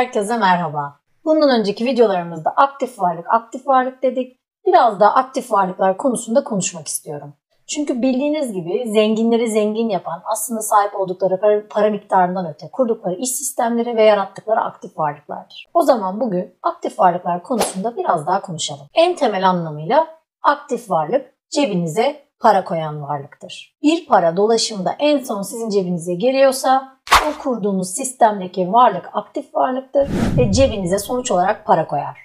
Herkese merhaba. Bundan önceki videolarımızda aktif varlık, aktif varlık dedik. Biraz da aktif varlıklar konusunda konuşmak istiyorum. Çünkü bildiğiniz gibi zenginleri zengin yapan aslında sahip oldukları para, para miktarından öte kurdukları iş sistemleri ve yarattıkları aktif varlıklardır. O zaman bugün aktif varlıklar konusunda biraz daha konuşalım. En temel anlamıyla aktif varlık cebinize para koyan varlıktır. Bir para dolaşımda en son sizin cebinize geliyorsa o kurduğunuz sistemdeki varlık aktif varlıktır ve cebinize sonuç olarak para koyar.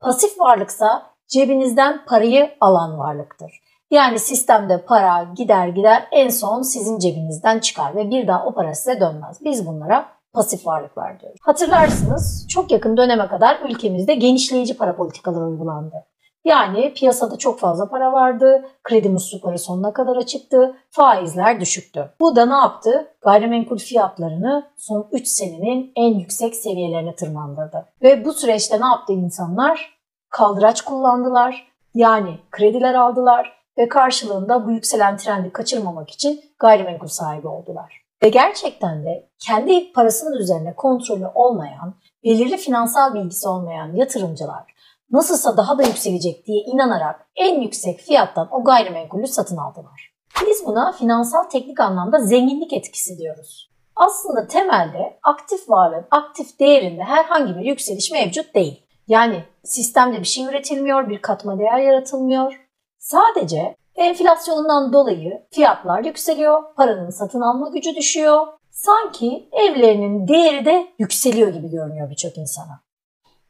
Pasif varlıksa cebinizden parayı alan varlıktır. Yani sistemde para gider gider en son sizin cebinizden çıkar ve bir daha o para size dönmez. Biz bunlara pasif varlıklar diyoruz. Hatırlarsınız çok yakın döneme kadar ülkemizde genişleyici para politikaları uygulandı. Yani piyasada çok fazla para vardı, kredi muslukları sonuna kadar açıktı, faizler düşüktü. Bu da ne yaptı? Gayrimenkul fiyatlarını son 3 senenin en yüksek seviyelerine tırmandırdı. Ve bu süreçte ne yaptı insanlar? Kaldıraç kullandılar, yani krediler aldılar ve karşılığında bu yükselen trendi kaçırmamak için gayrimenkul sahibi oldular. Ve gerçekten de kendi parasının üzerine kontrolü olmayan, belirli finansal bilgisi olmayan yatırımcılar nasılsa daha da yükselecek diye inanarak en yüksek fiyattan o gayrimenkulü satın aldılar. Biz buna finansal teknik anlamda zenginlik etkisi diyoruz. Aslında temelde aktif varlığın aktif değerinde herhangi bir yükseliş mevcut değil. Yani sistemde bir şey üretilmiyor, bir katma değer yaratılmıyor. Sadece enflasyondan dolayı fiyatlar yükseliyor, paranın satın alma gücü düşüyor. Sanki evlerinin değeri de yükseliyor gibi görünüyor birçok insana.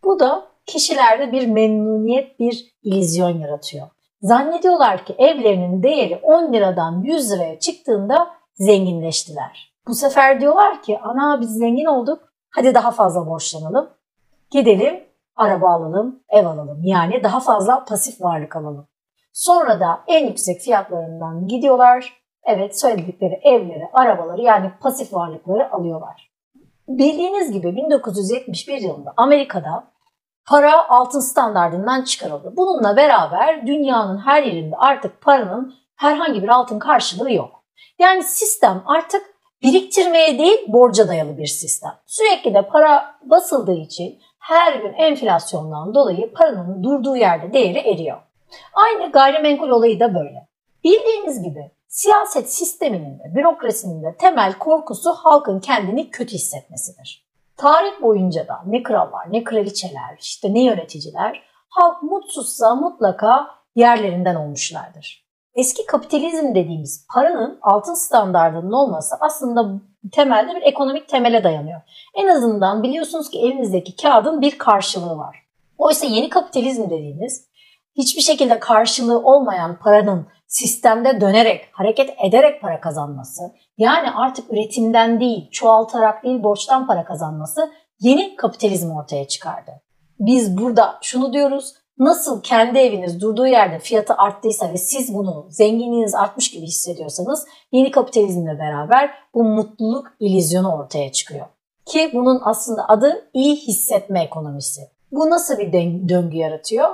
Bu da kişilerde bir memnuniyet, bir ilizyon yaratıyor. Zannediyorlar ki evlerinin değeri 10 liradan 100 liraya çıktığında zenginleştiler. Bu sefer diyorlar ki ana biz zengin olduk hadi daha fazla borçlanalım. Gidelim araba alalım, ev alalım. Yani daha fazla pasif varlık alalım. Sonra da en yüksek fiyatlarından gidiyorlar. Evet söyledikleri evleri, arabaları yani pasif varlıkları alıyorlar. Bildiğiniz gibi 1971 yılında Amerika'da para altın standartından çıkarıldı. Bununla beraber dünyanın her yerinde artık paranın herhangi bir altın karşılığı yok. Yani sistem artık biriktirmeye değil borca dayalı bir sistem. Sürekli de para basıldığı için her gün enflasyondan dolayı paranın durduğu yerde değeri eriyor. Aynı gayrimenkul olayı da böyle. Bildiğiniz gibi siyaset sisteminin de bürokrasinin de temel korkusu halkın kendini kötü hissetmesidir. Tarih boyunca da ne krallar, ne kraliçeler, işte ne yöneticiler halk mutsuzsa mutlaka yerlerinden olmuşlardır. Eski kapitalizm dediğimiz paranın altın standartının olması aslında temelde bir ekonomik temele dayanıyor. En azından biliyorsunuz ki elinizdeki kağıdın bir karşılığı var. Oysa yeni kapitalizm dediğimiz hiçbir şekilde karşılığı olmayan paranın sistemde dönerek, hareket ederek para kazanması, yani artık üretimden değil, çoğaltarak değil, borçtan para kazanması yeni kapitalizm ortaya çıkardı. Biz burada şunu diyoruz, nasıl kendi eviniz durduğu yerde fiyatı arttıysa ve siz bunu zenginliğiniz artmış gibi hissediyorsanız yeni kapitalizmle beraber bu mutluluk ilizyonu ortaya çıkıyor. Ki bunun aslında adı iyi hissetme ekonomisi. Bu nasıl bir döngü yaratıyor?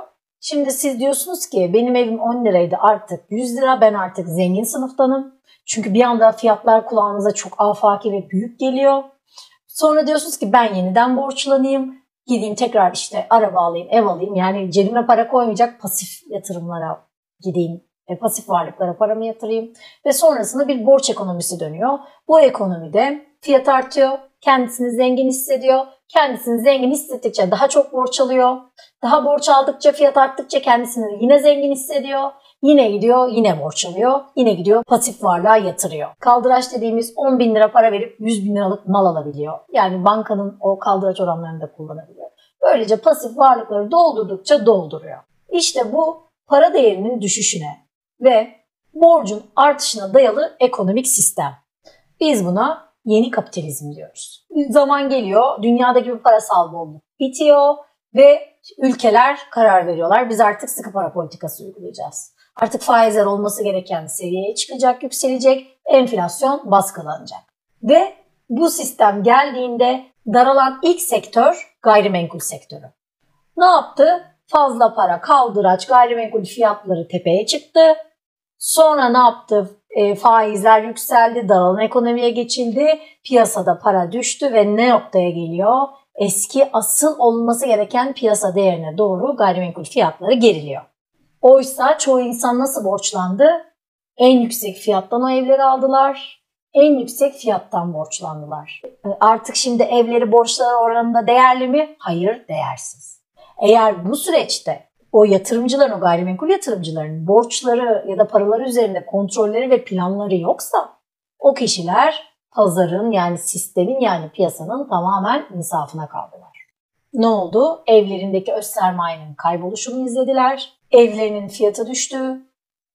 Şimdi siz diyorsunuz ki benim evim 10 liraydı artık 100 lira ben artık zengin sınıftanım. Çünkü bir anda fiyatlar kulağınıza çok afaki ve büyük geliyor. Sonra diyorsunuz ki ben yeniden borçlanayım. Gideyim tekrar işte araba alayım, ev alayım. Yani cebime para koymayacak pasif yatırımlara gideyim. E, pasif varlıklara paramı yatırayım. Ve sonrasında bir borç ekonomisi dönüyor. Bu ekonomide fiyat artıyor. Kendisini zengin hissediyor. Kendisini zengin hissettikçe daha çok borç alıyor. Daha borç aldıkça fiyat arttıkça kendisini yine zengin hissediyor. Yine gidiyor, yine borç alıyor. Yine gidiyor, pasif varlığa yatırıyor. Kaldıraç dediğimiz 10 bin lira para verip 100 bin liralık mal alabiliyor. Yani bankanın o kaldıraç oranlarını da kullanabiliyor. Böylece pasif varlıkları doldurdukça dolduruyor. İşte bu para değerinin düşüşüne ve borcun artışına dayalı ekonomik sistem. Biz buna yeni kapitalizm diyoruz. Zaman geliyor, dünyadaki bir parasal bolluk bitiyor ve ülkeler karar veriyorlar. Biz artık sıkı para politikası uygulayacağız. Artık faizler olması gereken seviyeye çıkacak, yükselecek, enflasyon baskılanacak. Ve bu sistem geldiğinde daralan ilk sektör gayrimenkul sektörü. Ne yaptı? Fazla para, kaldıraç, gayrimenkul fiyatları tepeye çıktı. Sonra ne yaptı? E, faizler yükseldi, daralan ekonomiye geçildi, piyasada para düştü ve ne noktaya geliyor? eski asıl olması gereken piyasa değerine doğru gayrimenkul fiyatları geriliyor. Oysa çoğu insan nasıl borçlandı? En yüksek fiyattan o evleri aldılar. En yüksek fiyattan borçlandılar. Artık şimdi evleri borçlar oranında değerli mi? Hayır, değersiz. Eğer bu süreçte o yatırımcıların, o gayrimenkul yatırımcıların borçları ya da paraları üzerinde kontrolleri ve planları yoksa o kişiler pazarın yani sistemin yani piyasanın tamamen insafına kaldılar. Ne oldu? Evlerindeki öz sermayenin kayboluşunu izlediler. Evlerinin fiyatı düştü.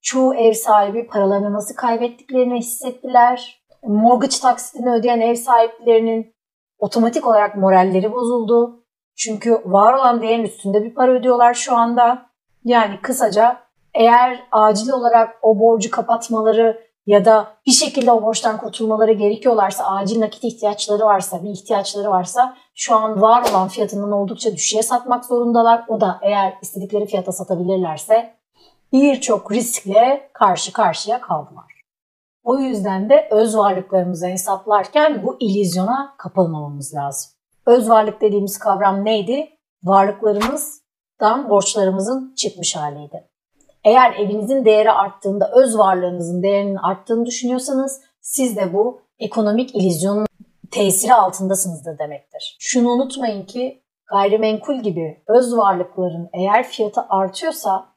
Çoğu ev sahibi paralarını nasıl kaybettiklerini hissettiler. Mortgage taksitini ödeyen ev sahiplerinin otomatik olarak moralleri bozuldu. Çünkü var olan değerin üstünde bir para ödüyorlar şu anda. Yani kısaca eğer acil olarak o borcu kapatmaları ya da bir şekilde o borçtan kurtulmaları gerekiyorlarsa, acil nakit ihtiyaçları varsa, bir ihtiyaçları varsa şu an var olan fiyatından oldukça düşüğe satmak zorundalar. O da eğer istedikleri fiyata satabilirlerse birçok riskle karşı karşıya kaldılar. O yüzden de öz varlıklarımızı hesaplarken bu ilizyona kapılmamamız lazım. Öz varlık dediğimiz kavram neydi? Varlıklarımızdan borçlarımızın çıkmış haliydi. Eğer evinizin değeri arttığında öz varlığınızın değerinin arttığını düşünüyorsanız siz de bu ekonomik ilizyonun tesiri altındasınızdır demektir. Şunu unutmayın ki gayrimenkul gibi öz varlıkların eğer fiyatı artıyorsa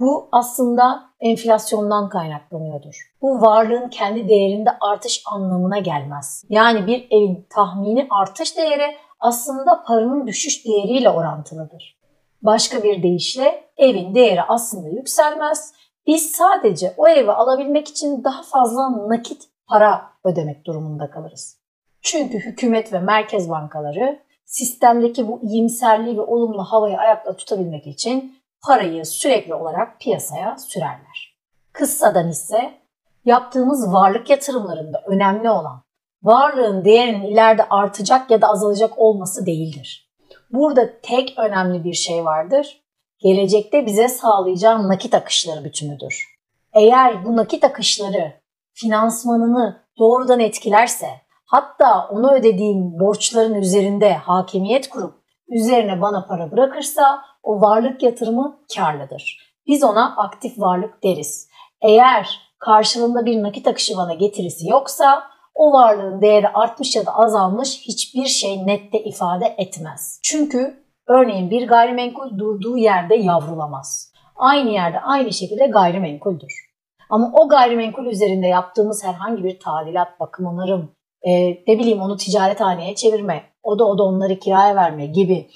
bu aslında enflasyondan kaynaklanıyordur. Bu varlığın kendi değerinde artış anlamına gelmez. Yani bir evin tahmini artış değeri aslında paranın düşüş değeriyle orantılıdır. Başka bir deyişle evin değeri aslında yükselmez. Biz sadece o evi alabilmek için daha fazla nakit para ödemek durumunda kalırız. Çünkü hükümet ve merkez bankaları sistemdeki bu iyimserliği ve olumlu havayı ayakta tutabilmek için parayı sürekli olarak piyasaya sürerler. Kıssadan ise yaptığımız varlık yatırımlarında önemli olan varlığın değerinin ileride artacak ya da azalacak olması değildir. Burada tek önemli bir şey vardır. Gelecekte bize sağlayacağı nakit akışları bütünüdür. Eğer bu nakit akışları finansmanını doğrudan etkilerse, hatta onu ödediğim borçların üzerinde hakimiyet kurup üzerine bana para bırakırsa o varlık yatırımı karlıdır. Biz ona aktif varlık deriz. Eğer karşılığında bir nakit akışı bana getirisi yoksa o varlığın değeri artmış ya da azalmış hiçbir şey nette ifade etmez. Çünkü örneğin bir gayrimenkul durduğu yerde yavrulamaz. Aynı yerde aynı şekilde gayrimenkuldür. Ama o gayrimenkul üzerinde yaptığımız herhangi bir tadilat, bakım, onarım, e, ne bileyim onu ticarethaneye çevirme, o da o da onları kiraya verme gibi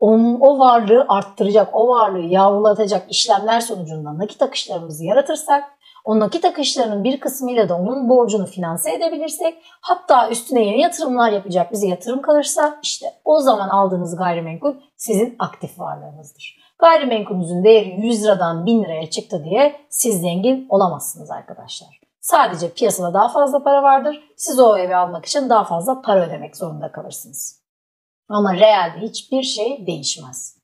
onun, o varlığı arttıracak, o varlığı yavrulatacak işlemler sonucunda nakit akışlarımızı yaratırsak o nakit akışlarının bir kısmıyla da onun borcunu finanse edebilirsek hatta üstüne yeni yatırımlar yapacak bize yatırım kalırsa işte o zaman aldığınız gayrimenkul sizin aktif varlığınızdır. Gayrimenkulünüzün değeri 100 liradan 1000 liraya çıktı diye siz zengin olamazsınız arkadaşlar. Sadece piyasada daha fazla para vardır. Siz o evi almak için daha fazla para ödemek zorunda kalırsınız. Ama realde hiçbir şey değişmez.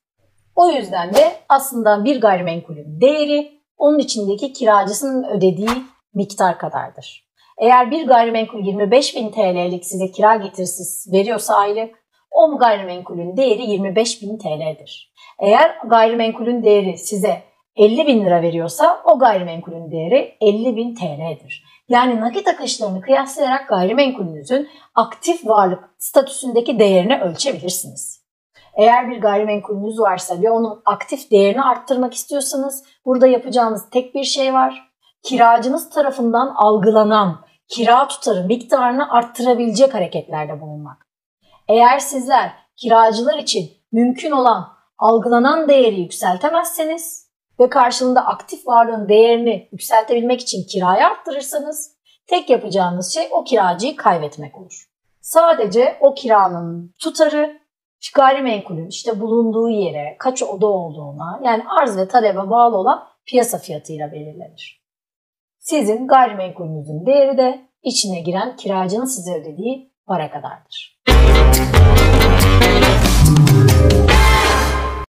O yüzden de aslında bir gayrimenkulün değeri onun içindeki kiracısının ödediği miktar kadardır. Eğer bir gayrimenkul 25 bin TL'lik size kira getirisi veriyorsa aylık, o gayrimenkulün değeri 25 bin TL'dir. Eğer gayrimenkulün değeri size 50 bin lira veriyorsa o gayrimenkulün değeri 50 bin TL'dir. Yani nakit akışlarını kıyaslayarak gayrimenkulünüzün aktif varlık statüsündeki değerini ölçebilirsiniz. Eğer bir gayrimenkulünüz varsa ve onun aktif değerini arttırmak istiyorsanız burada yapacağınız tek bir şey var. Kiracınız tarafından algılanan kira tutarı miktarını arttırabilecek hareketlerde bulunmak. Eğer sizler kiracılar için mümkün olan algılanan değeri yükseltemezseniz ve karşılığında aktif varlığın değerini yükseltebilmek için kirayı arttırırsanız tek yapacağınız şey o kiracıyı kaybetmek olur. Sadece o kiranın tutarı gayrimenkulün işte bulunduğu yere, kaç oda olduğuna yani arz ve talebe bağlı olan piyasa fiyatıyla belirlenir. Sizin gayrimenkulünüzün değeri de içine giren kiracının size ödediği para kadardır.